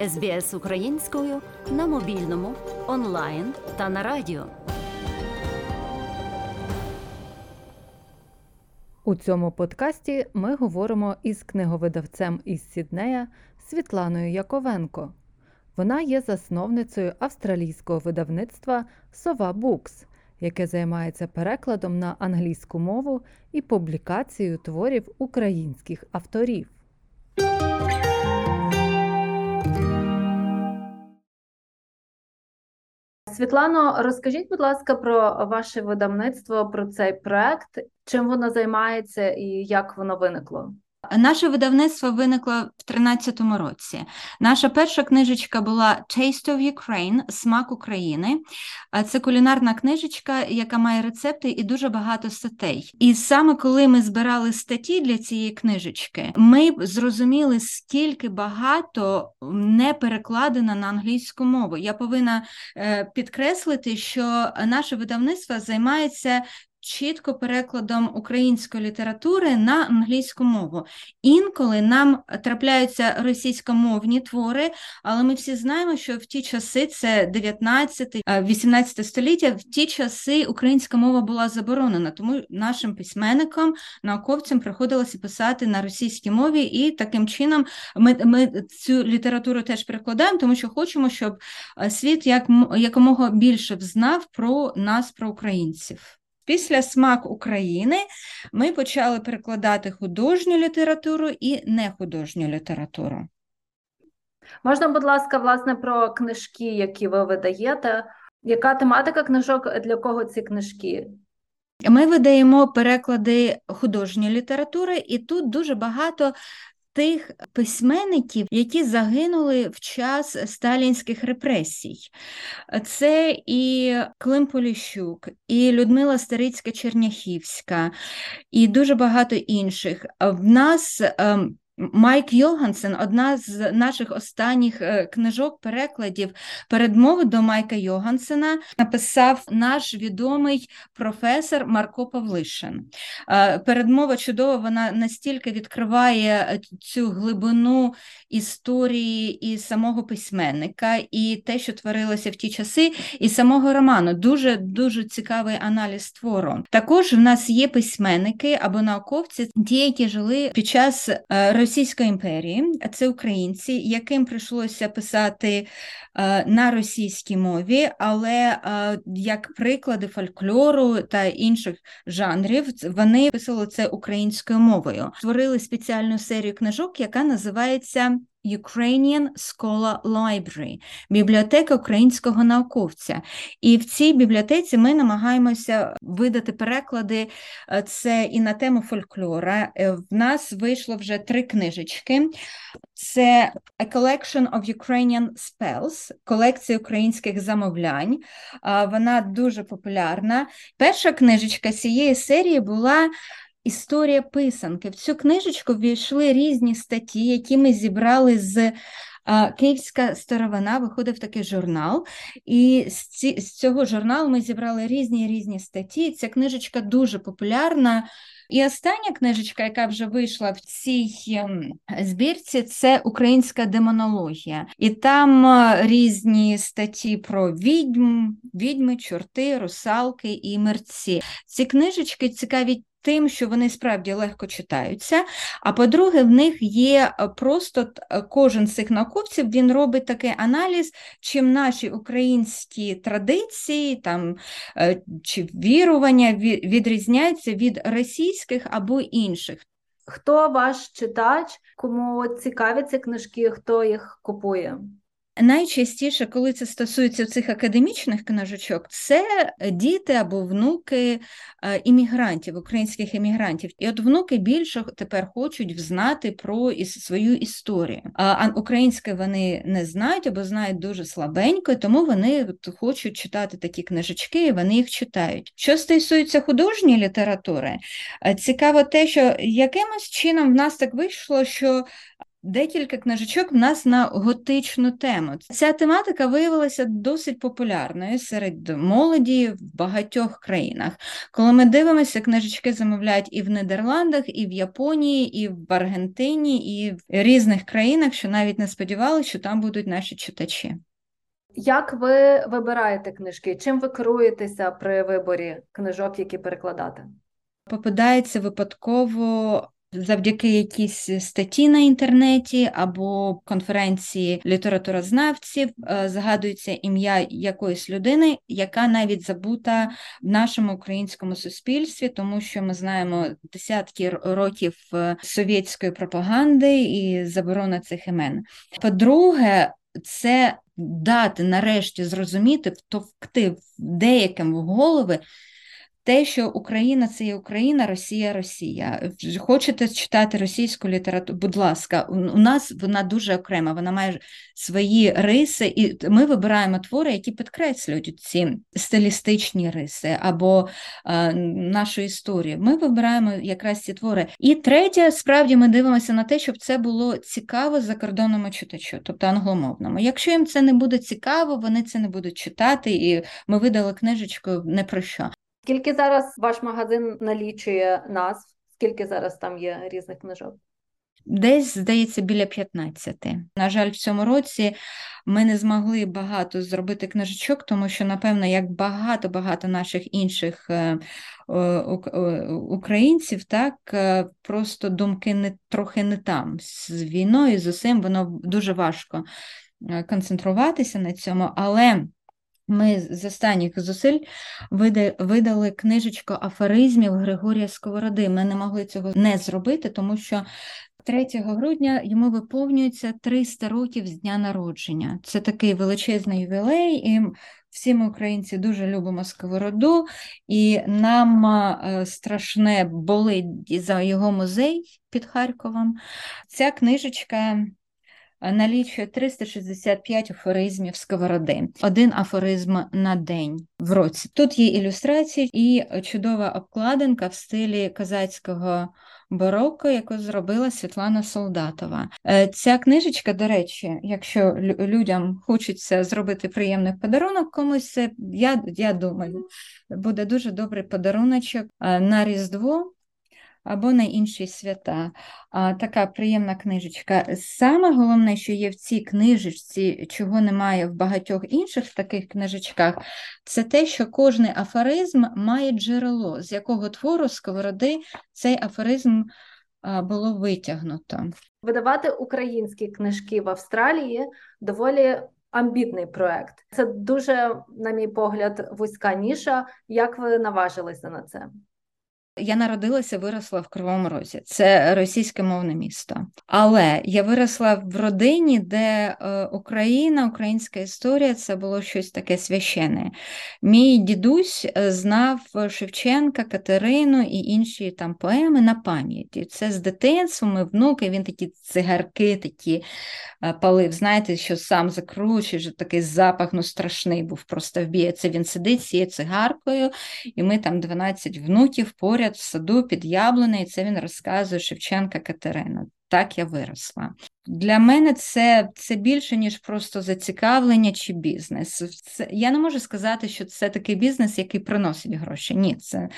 СБС українською на мобільному, онлайн та на радіо. У цьому подкасті ми говоримо із книговидавцем із Сіднея Світланою Яковенко. Вона є засновницею австралійського видавництва Сова Букс, яке займається перекладом на англійську мову і публікацією творів українських авторів. Світлано, розкажіть, будь ласка, про ваше видавництво, про цей проект, чим воно займається і як воно виникло? Наше видавництво виникло в 2013 році. Наша перша книжечка була Taste of Ukraine Смак України. Це кулінарна книжечка, яка має рецепти і дуже багато статей. І саме коли ми збирали статті для цієї книжечки, ми зрозуміли, скільки багато не перекладено на англійську мову. Я повинна е, підкреслити, що наше видавництво займається чітко перекладом української літератури на англійську мову. Інколи нам трапляються російськомовні твори, але ми всі знаємо, що в ті часи, це 19-18 століття, в ті часи українська мова була заборонена, тому нашим письменникам, науковцям приходилося писати на російській мові, і таким чином ми ми цю літературу теж перекладаємо, тому що хочемо, щоб світ як якомога більше взнав про нас, про українців. Після смак України ми почали перекладати художню літературу і нехудожню літературу. Можна, будь ласка, власне, про книжки, які ви видаєте. Яка тематика книжок, для кого ці книжки? Ми видаємо переклади художньої літератури, і тут дуже багато тих письменників, які загинули в час сталінських репресій. Це і Клим Поліщук, і Людмила Старицька Черняхівська, і дуже багато інших. В нас ем, Майк Йогансен, одна з наших останніх е, книжок, перекладів передмови до Майка Йогансена, написав наш відомий професор Марко Павлишин. Е, передмова чудова, вона настільки відкриває цю глибину історії і самого письменника, і те, що творилося в ті часи, і самого роману. Дуже дуже цікавий аналіз твору. Також в нас є письменники або науковці, ті, які жили під час е, Російської імперії, це українці, яким прийшлося писати е, на російській мові, але е, як приклади фольклору та інших жанрів, вони писали це українською мовою. Створили спеціальну серію книжок, яка називається Ukrainian Scholar Library, бібліотека українського науковця. І в цій бібліотеці ми намагаємося видати переклади. Е, це і на тему фольклора. Е, в нас вийшло вже три книжечки. Це A Collection of Ukrainian Spells, колекція українських замовлянь. Вона дуже популярна. Перша книжечка цієї серії була. Історія писанки. В цю книжечку ввійшли різні статті, які ми зібрали з Київська старовина, виходив такий журнал, і з, ці, з цього журналу ми зібрали різні різні статті. Ця книжечка дуже популярна. І остання книжечка, яка вже вийшла в цій ем, збірці, це українська демонологія. І там е, різні статті про відьм, відьми, чорти, русалки і мерці. Ці книжечки цікаві тим, що вони справді легко читаються. А по-друге, в них є е, просто е, кожен з цих науковців він робить такий аналіз, чим наші українські традиції там, е, чи вірування відрізняються від російських або інших. Хто ваш читач, кому цікаві ці книжки, хто їх купує? Найчастіше, коли це стосується цих академічних книжечок, це діти або внуки е, іммігрантів, українських іммігрантів. І от внуки більше тепер хочуть знати про свою історію. А українське вони не знають або знають дуже слабенько, тому вони хочуть читати такі книжечки, і вони їх читають. Що стосується художньої літератури, е, цікаво те, що якимось чином в нас так вийшло, що декілька книжечок в нас на готичну тему. Ця тематика виявилася досить популярною серед молоді в багатьох країнах. Коли ми дивимося, книжечки замовляють і в Нідерландах, і в Японії, і в Аргентині, і в різних країнах, що навіть не сподівалися, що там будуть наші читачі. Як ви вибираєте книжки? Чим ви керуєтеся при виборі книжок, які перекладати? Попадається випадково завдяки якійсь статті на інтернеті або конференції літературознавців е, згадується ім'я якоїсь людини, яка навіть забута в нашому українському суспільстві, тому що ми знаємо десятки років е, совєтської пропаганди і заборона цих імен. По-друге, це дати нарешті зрозуміти, втовкти деяким в голови те, що Україна це є Україна, Росія, Росія. Хочете читати російську літературу? Будь ласка, у нас вона дуже окрема, вона має свої риси, і ми вибираємо твори, які підкреслюють ці стилістичні риси або е, нашу історію. Ми вибираємо якраз ці твори. І третє, справді, ми дивимося на те, щоб це було цікаво закордонному читачу, тобто англомовному. Якщо їм це не буде цікаво, вони це не будуть читати, і ми видали книжечку не про що. Скільки зараз ваш магазин налічує назв? Скільки зараз там є різних книжок? Десь, здається, біля 15. На жаль, в цьому році ми не змогли багато зробити книжечок, тому що, напевно, як багато-багато наших інших е, українців, так е, просто думки не трохи не там. З війною, з усім воно дуже важко е, концентруватися на цьому, але. Ми з останніх зусиль видали книжечку афоризмів Григорія Сковороди. Ми не могли цього не зробити, тому що 3 грудня йому виповнюється 300 років з дня народження. Це такий величезний ювілей, і всі ми українці дуже любимо сковороду, і нам е, страшне болить за його музей під Харковом. Ця книжечка налічує 365 афоризмів сковороди, один афоризм на день в році. Тут є ілюстрації і чудова обкладинка в стилі козацького бароко, яку зробила Світлана Солдатова. Е, ця книжечка, до речі, якщо людям хочеться зробити приємний подарунок комусь, я, я думаю, буде дуже добрий подаруночок е, на Різдво або на інші свята. А, Така приємна книжечка. Саме головне, що є в цій книжечці, чого немає в багатьох інших таких книжечках, це те, що кожний афоризм має джерело, з якого твору сковороди цей афоризм було витягнуто. Видавати українські книжки в Австралії доволі. Амбітний проект. Це дуже, на мій погляд, вузька ніша. Як ви наважилися на це? Я народилася, виросла в Кривому Розі. Це російське мовне місто. Але я виросла в родині, де е, Україна, українська історія це було щось таке священне. Мій дідусь е, знав Шевченка, Катерину і інші там поеми на пам'яті. Це з дитинства, ми внуки, він такі цигарки такі е, палив. Знаєте, що сам закручує, що такий запах ну страшний був просто вб'є. Він сидить цією цигаркою, і ми там 12 внуків поряд поряд в саду під яблунею, і це він розказує Шевченка Катерина. Так я виросла. Для мене це це більше, ніж просто зацікавлення чи бізнес. Це, Я не можу сказати, що це такий бізнес, який приносить гроші. Ні, це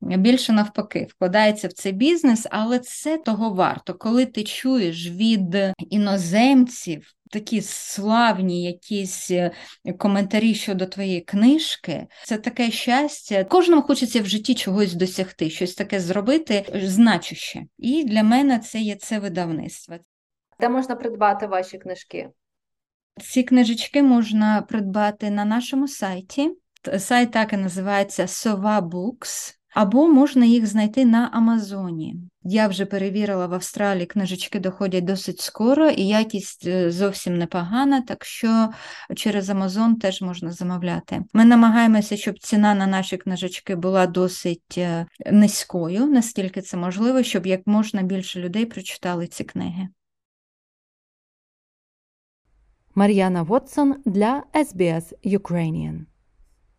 більше навпаки, вкладається в цей бізнес, але це того варто, коли ти чуєш від іноземців такі славні якісь е, коментарі щодо твоєї книжки, це таке щастя. Кожному хочеться в житті чогось досягти, щось таке зробити значуще. І для мене це є це видавництво. Де можна придбати ваші книжки? Ці книжечки можна придбати на нашому сайті. Сайт так і називається Sova Books або можна їх знайти на Амазоні. Я вже перевірила в Австралії, книжечки доходять досить скоро, і якість е, зовсім непогана, так що через Амазон теж можна замовляти. Ми намагаємося, щоб ціна на наші книжечки була досить е, низькою, наскільки це можливо, щоб як можна більше людей прочитали ці книги. Мар'яна Вотсон для SBS Ukrainian